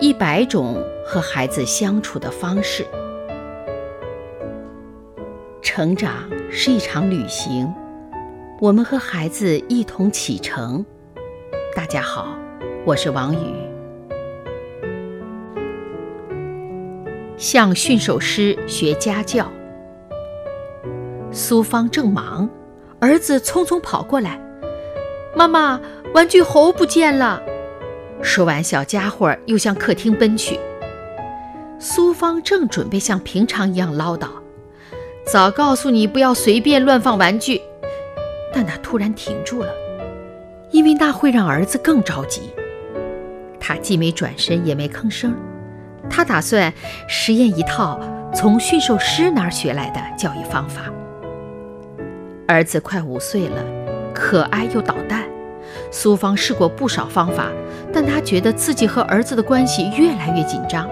一百种和孩子相处的方式。成长是一场旅行，我们和孩子一同启程。大家好，我是王宇。向驯兽师学家教。苏芳正忙，儿子匆匆跑过来：“妈妈，玩具猴不见了！”说完，小家伙又向客厅奔去。苏芳正准备像平常一样唠叨：“早告诉你不要随便乱放玩具。”但他突然停住了，因为那会让儿子更着急。他既没转身，也没吭声。他打算实验一套从驯兽师那儿学来的教育方法。儿子快五岁了，可爱又捣蛋。苏芳试过不少方法，但她觉得自己和儿子的关系越来越紧张。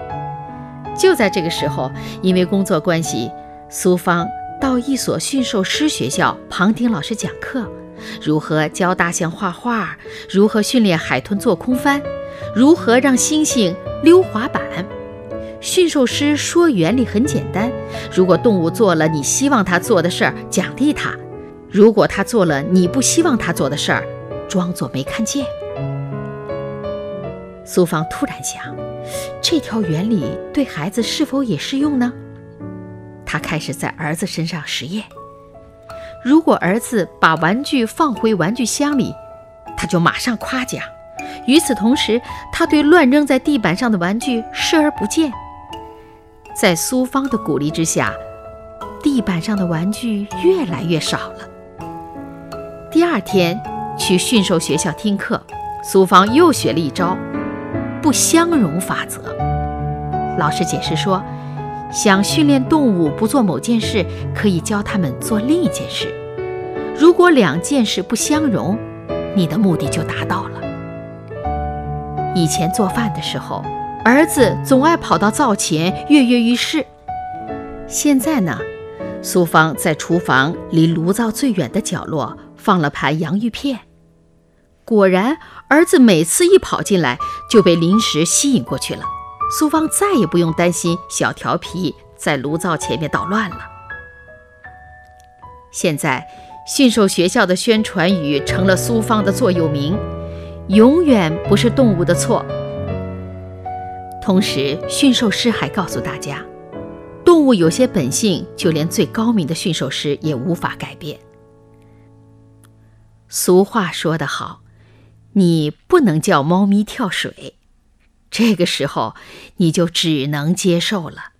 就在这个时候，因为工作关系，苏芳到一所驯兽师学校旁听老师讲课，如何教大象画画，如何训练海豚做空翻，如何让猩猩溜滑板。驯兽师说原理很简单：如果动物做了你希望它做的事儿，奖励它；如果它做了你不希望它做的事儿，装作没看见。苏芳突然想，这条原理对孩子是否也适用呢？他开始在儿子身上实验。如果儿子把玩具放回玩具箱里，他就马上夸奖；与此同时，他对乱扔在地板上的玩具视而不见。在苏芳的鼓励之下，地板上的玩具越来越少了。第二天。去驯兽学校听课，苏芳又学了一招“不相容法则”。老师解释说，想训练动物不做某件事，可以教他们做另一件事。如果两件事不相容，你的目的就达到了。以前做饭的时候，儿子总爱跑到灶前跃跃欲试。现在呢，苏芳在厨房离炉灶最远的角落放了盘洋芋片。果然，儿子每次一跑进来就被零食吸引过去了。苏芳再也不用担心小调皮在炉灶前面捣乱了。现在，驯兽学校的宣传语成了苏芳的座右铭：“永远不是动物的错。”同时，驯兽师还告诉大家，动物有些本性，就连最高明的驯兽师也无法改变。俗话说得好。你不能叫猫咪跳水，这个时候你就只能接受了。